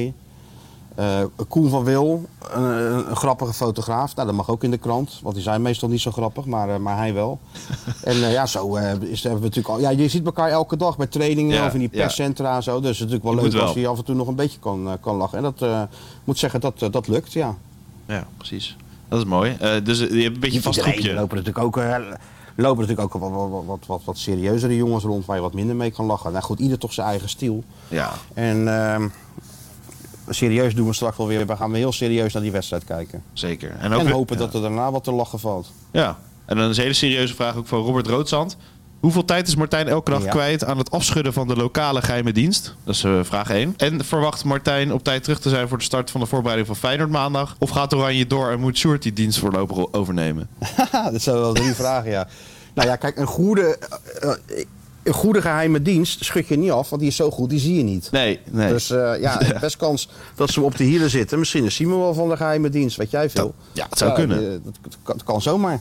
Eh, Koen van Wil, een, grappige fotograaf. Nou, dat mag ook in de krant, want die zijn meestal niet zo grappig, maar, eh, maar hij wel. en eh, ja, zo is, hebben we natuurlijk al. Ja, je ziet elkaar elke dag bij trainingen Ja, of in die ja. perscentra en zo. Dus het is natuurlijk wel Je leuk wel. als hij af en toe nog een beetje kan, kan lachen. En dat moet zeggen, dat, dat lukt, ja. Ja, precies. Dat is mooi. Dus je hebt een beetje een vast groepje. Er lopen natuurlijk ook, lopen natuurlijk ook wat, wat, wat, wat, wat serieuzere jongens rond waar je wat minder mee kan lachen. Nou goed, ieder toch zijn eigen stijl. Ja, En ehm, serieus doen we straks wel weer. We gaan weer heel serieus naar die wedstrijd kijken. zeker. En, En, ook, hopen ja. dat er daarna wat te lachen valt. Ja. En dan een hele serieuze vraag ook van Robert Roodzand. Hoeveel tijd is Martijn elke dag Ja. kwijt aan het afschudden van de lokale geheime dienst? Dat is eh, vraag 1. En verwacht Martijn op tijd terug te zijn voor de start van de voorbereiding van Feyenoord maandag? Of gaat Oranje door en moet Sjoerd die dienst voorlopig overnemen? Dat zijn wel drie vragen, ja. Nou ja, kijk, een goede, eh, eh, een goede geheime dienst schud je niet af, want die is zo goed, die zie je niet. Nee, nee. Dus eh, ja, best kans dat ze op de hielen zitten. Misschien is Simon wel van de geheime dienst, weet jij veel. Ja, het zou kunnen. eh, Dat, dat kan, dat kan zomaar.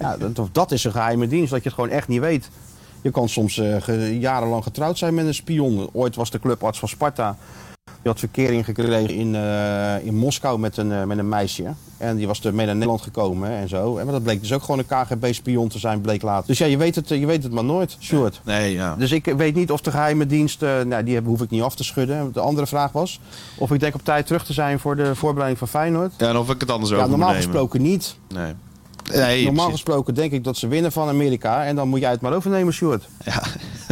Ja, dat, dat is een geheime dienst, dat je het gewoon echt niet weet. Je kan soms eh, jarenlang getrouwd zijn met een spion. Ooit was de clubarts van Sparta. Die had verkering gekregen in, eh, in Moskou met een, eh, met een meisje. En die was er mee naar Nederland gekomen en zo. En maar dat bleek dus ook gewoon een KGB-spion te zijn, bleek later. Dus ja, je weet het, eh, je weet het maar nooit, Sjoerd. Nee, ja. Dus ik weet niet of de geheime dienst, nou, die hoef ik niet af te schudden. De andere vraag was of ik denk op tijd terug te zijn voor de voorbereiding van Feyenoord. Ja, en of ik het anders Ja, over normaal gesproken niet. Nee. Nee, normaal precies. gesproken denk ik dat ze winnen van Amerika. En dan moet jij het maar overnemen, Sjoerd. Ja.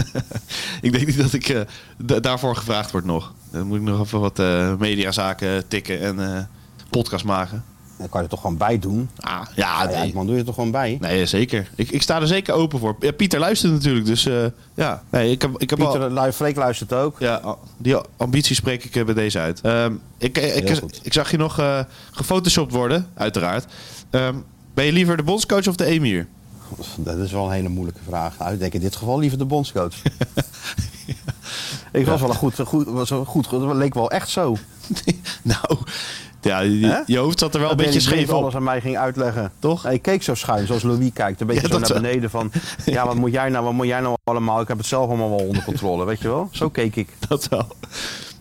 ik denk niet dat ik eh, da- daarvoor gevraagd word nog. Dan moet ik nog even wat eh, mediazaken tikken en eh, podcast maken. Dan kan je er toch gewoon bij doen. Ah, ja, Ja, nee. man, doe je er toch gewoon bij. Nee, zeker. Ik, ik sta er zeker open voor. Ja, Pieter luistert natuurlijk, dus ja. Nee, ik heb, ik heb Pieter al, Freek luistert ook. ja, die ambitie spreek ik bij deze uit. Ehm, ik, ik, ik, zag je nog gefotoshopt worden, uiteraard. Ehm, ben je liever de bondscoach of de emir? Dat is wel een hele moeilijke vraag. Nou, ik denk in dit geval liever de bondscoach. Ik was wel een goed, goed, was wel goed, dat leek wel echt zo. nou, ja, je, je hoofd zat er wel een beetje scheef op. alles aan mij ging uitleggen. Toch? Hij keek zo schuin, zoals Louis kijkt. Een beetje zo naar beneden van... Ja, wat moet jij nou, wat moet jij nou allemaal? Ik heb het zelf allemaal wel onder controle, weet je wel? Zo keek ik. Dat wel.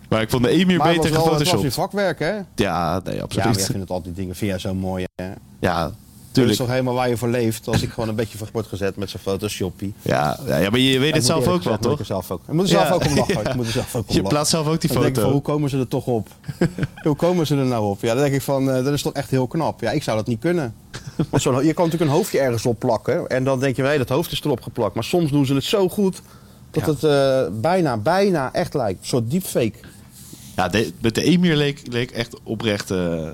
Maar ik vond de emir Maar beter wel, het was gefotoshopt. vakwerk, hè? Ja, nee, Ja, maar absoluut. jij vindt het altijd dingen via zo mooi, hè? Ja, Dat is tuurlijk. toch helemaal waar je voor leeft. Als ik gewoon een beetje voor word gezet met zo'n photoshoppie. Ja, ja, maar je weet het zelf ook wel, toch? Ik, zelf ook, ik moet er zelf ook om lachen. Ja. Ik moet er zelf ook om Je plaatst zelf ook die Dan denk ik van, foto. hoe komen ze er toch op? hoe komen ze er nou op? Ja, dan denk ik van, eh, dat is toch echt heel knap. Ja, ik zou dat niet kunnen. Want zo'n- je kan natuurlijk een hoofdje ergens op plakken. En dan denk je, hé, dat hoofd is erop geplakt. Maar soms doen ze het zo goed dat Ja. het eh, bijna, bijna echt lijkt. Een soort deepfake. Ja, de, met de emir leek, leek echt oprecht eh,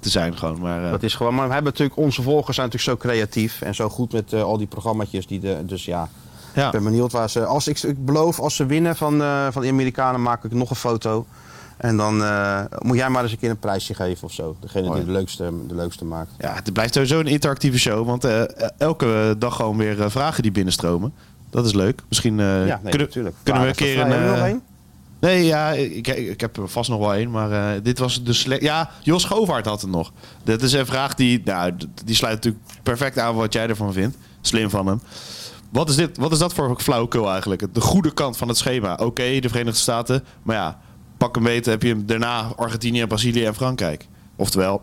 te zijn gewoon. Maar eh, Dat is gewoon, maar we hebben natuurlijk, onze volgers zijn natuurlijk zo creatief en zo goed met eh, al die programma's. Die de, dus ja, ja. ik ben benieuwd waar ze. Als ik, ik beloof, als ze winnen van, eh, van de Amerikanen, maak ik nog een foto. En dan moet jij maar eens een keer een prijsje geven of zo. Degene Mooi. die de leukste, de leukste maakt. ja, het blijft sowieso een interactieve show. Want elke dag gewoon weer vragen die binnenstromen. Dat is leuk. Misschien ja, nee, kunnen, kunnen we een keer een... Nee, ja, ik, heb er vast nog wel één. Maar eh, dit was de slecht. Ja, Jos Govaert had het nog. Dit is een vraag die, nou, die sluit natuurlijk perfect aan wat jij ervan vindt. Slim van hem. Wat is, dit, wat is dat voor flauwekul eigenlijk? De goede kant van het schema. Oké, de Verenigde Staten. Maar ja, pak hem weten heb je hem daarna Argentinië, Brazilië en Frankrijk. Oftewel,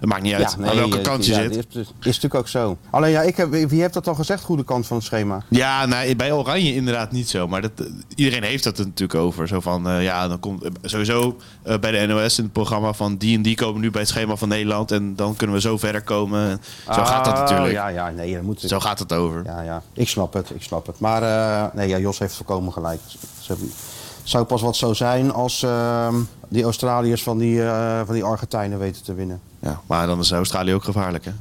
het maakt niet uit aan welke eh, kant je ja, zit. Is, is natuurlijk ook zo. Alleen ja, ik heb, wie heeft dat al gezegd, goede kant van het schema? Ja, nou, bij Oranje inderdaad niet zo. Maar dat, eh, iedereen heeft dat er natuurlijk over. Zo van, eh, ja, dan komt sowieso bij de NOS in het programma van die en die komen nu bij het schema van Nederland. En dan kunnen we zo verder komen. Zo gaat dat Ah, natuurlijk. Ja, ja, nee, dat moet Zo gaat het over. Ja, ja, ik snap het, ik snap het. Maar nee, ja, Jos heeft volkomen gelijk. Ze hebben- zou pas wat zo zijn als ehm, die Australiërs van die, eh, van die Argentijnen weten te winnen. Ja, maar dan is Australië ook gevaarlijk, hè?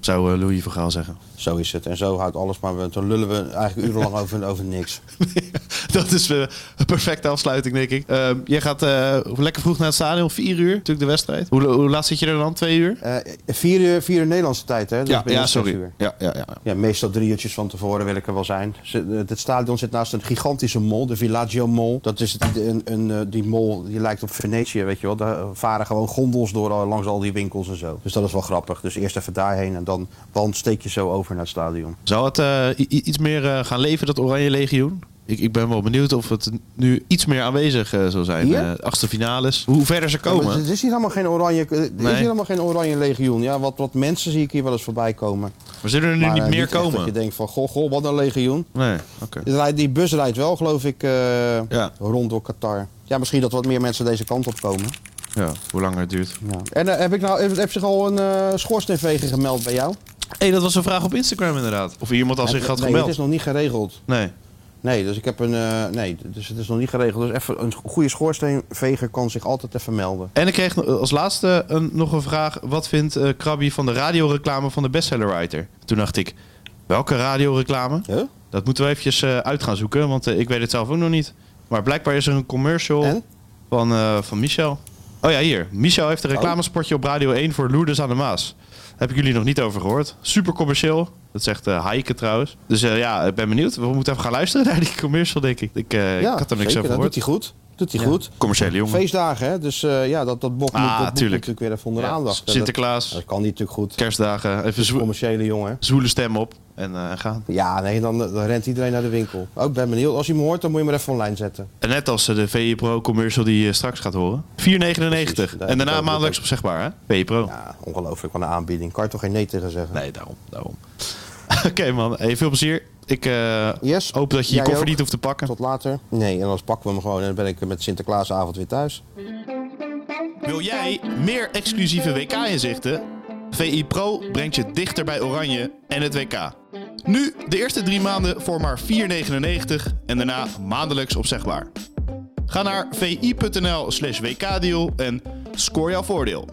Zou eh, Louis van Gaal zeggen. Zo is het. En zo houdt alles maar. we- Dan lullen we eigenlijk urenlang over, over niks. dat is eh, een perfecte afsluiting, denk ik. Ehm, jij gaat eh, lekker vroeg naar het stadion, vier uur, natuurlijk de wedstrijd. Hoe, hoe laat zit je er dan? Twee uur? Eh, vier, uur, vier uur Nederlandse tijd, hè? Dus ja, ja, sorry. uur. Ja, ja, ja. Ja, meestal drie uurtjes van tevoren wil ik er wel zijn. Het stadion zit naast een gigantische mol, de Villaggio Mall. Dat is het- een, een, die mol die lijkt op Venetië, weet je wel. Daar varen gewoon gondels door langs al die winkels en zo. Dus dat is wel grappig. Dus eerst even daarheen en dan, dan steek je zo over naar het stadion. Zou het eh, iets meer eh, gaan leven, dat Oranje Legioen? Ik, ik ben wel benieuwd of het nu iets meer aanwezig eh, zal zijn. Eh, achtste finales. Hoe verder ze Ja, komen. het is hier helemaal geen oranje, het is Nee. hier helemaal geen oranje legioen. Ja, wat, wat mensen zie ik hier wel eens voorbij komen. Maar zullen er nu Maar, niet meer echt Dat komen? je denkt van, goh, goh, wat een legioen. Nee, oké. Die bus rijdt wel, geloof ik, eh, Ja. rond door Qatar. Ja, misschien dat wat meer mensen deze kant op komen. Ja, hoe langer het duurt. Ja. En heb, ik nou, heb, heb zich al een eh schoorsteenveger gemeld bij jou? Hé, dat was een vraag op Instagram inderdaad. Of iemand al zich had nee, gemeld. het is nog niet geregeld. Nee. Nee, dus ik heb een. eh, nee, dus het is nog niet geregeld. Dus even een goede schoorsteenveger kan zich altijd even melden. En ik kreeg als laatste een, nog een vraag. Wat vindt eh Krabby van de radioreclame van de bestsellerwriter? Toen dacht ik, welke radioreclame? Huh? Dat moeten we eventjes eh, uit gaan zoeken, want ik weet het zelf ook nog niet. Maar blijkbaar is er een commercial En? van, van Michel. Oh ja, hier. Michel heeft een reclamespotje op Radio 1 voor Lourdes aan de Maas. Daar heb ik jullie nog niet over gehoord. Super commercieel. Dat zegt eh Heike trouwens. Dus eh, ja, ik ben benieuwd. We moeten even gaan luisteren naar die commercial, denk ik. Ik, eh, ja, ik had er niks zeker, over dat gehoord. doet hij goed. Doet hij Ja, goed. Commerciële jongen. Feestdagen, hè? Dus eh, ja, dat, dat bok moet, Ah, dat moet tuurlijk. natuurlijk weer even onder de Ja, aandacht. Sinterklaas, Dat, kan niet natuurlijk goed. kerstdagen. Even zwo- Commerciële jongen. zwoele stem op en eh, gaan. Ja, nee, dan, dan rent iedereen naar de winkel. Ik ben benieuwd. Als je hem hoort, dan moet je hem er even online zetten. En net als eh, de VE Pro commercial die je straks gaat horen. 4,99. daar En daarna ook maandelijks opzegbaar, hè? VE Pro. Ja, ongelooflijk van de aanbieding. Kan je toch geen nee tegen zeggen? Nee, daarom. daarom. Oké man, hey, veel plezier. Ik eh, Yes. hoop dat je je koffer ook. niet hoeft te pakken. Tot later. Nee, en anders pakken we hem gewoon en dan ben ik met Sinterklaasavond weer thuis. Wil jij meer exclusieve WK-inzichten? VI Pro brengt je dichter bij Oranje en het WK. Nu de eerste drie maanden voor maar 4,99 en daarna maandelijks opzegbaar. Ga naar vi.nl slash wkdeal en scoor jouw voordeel.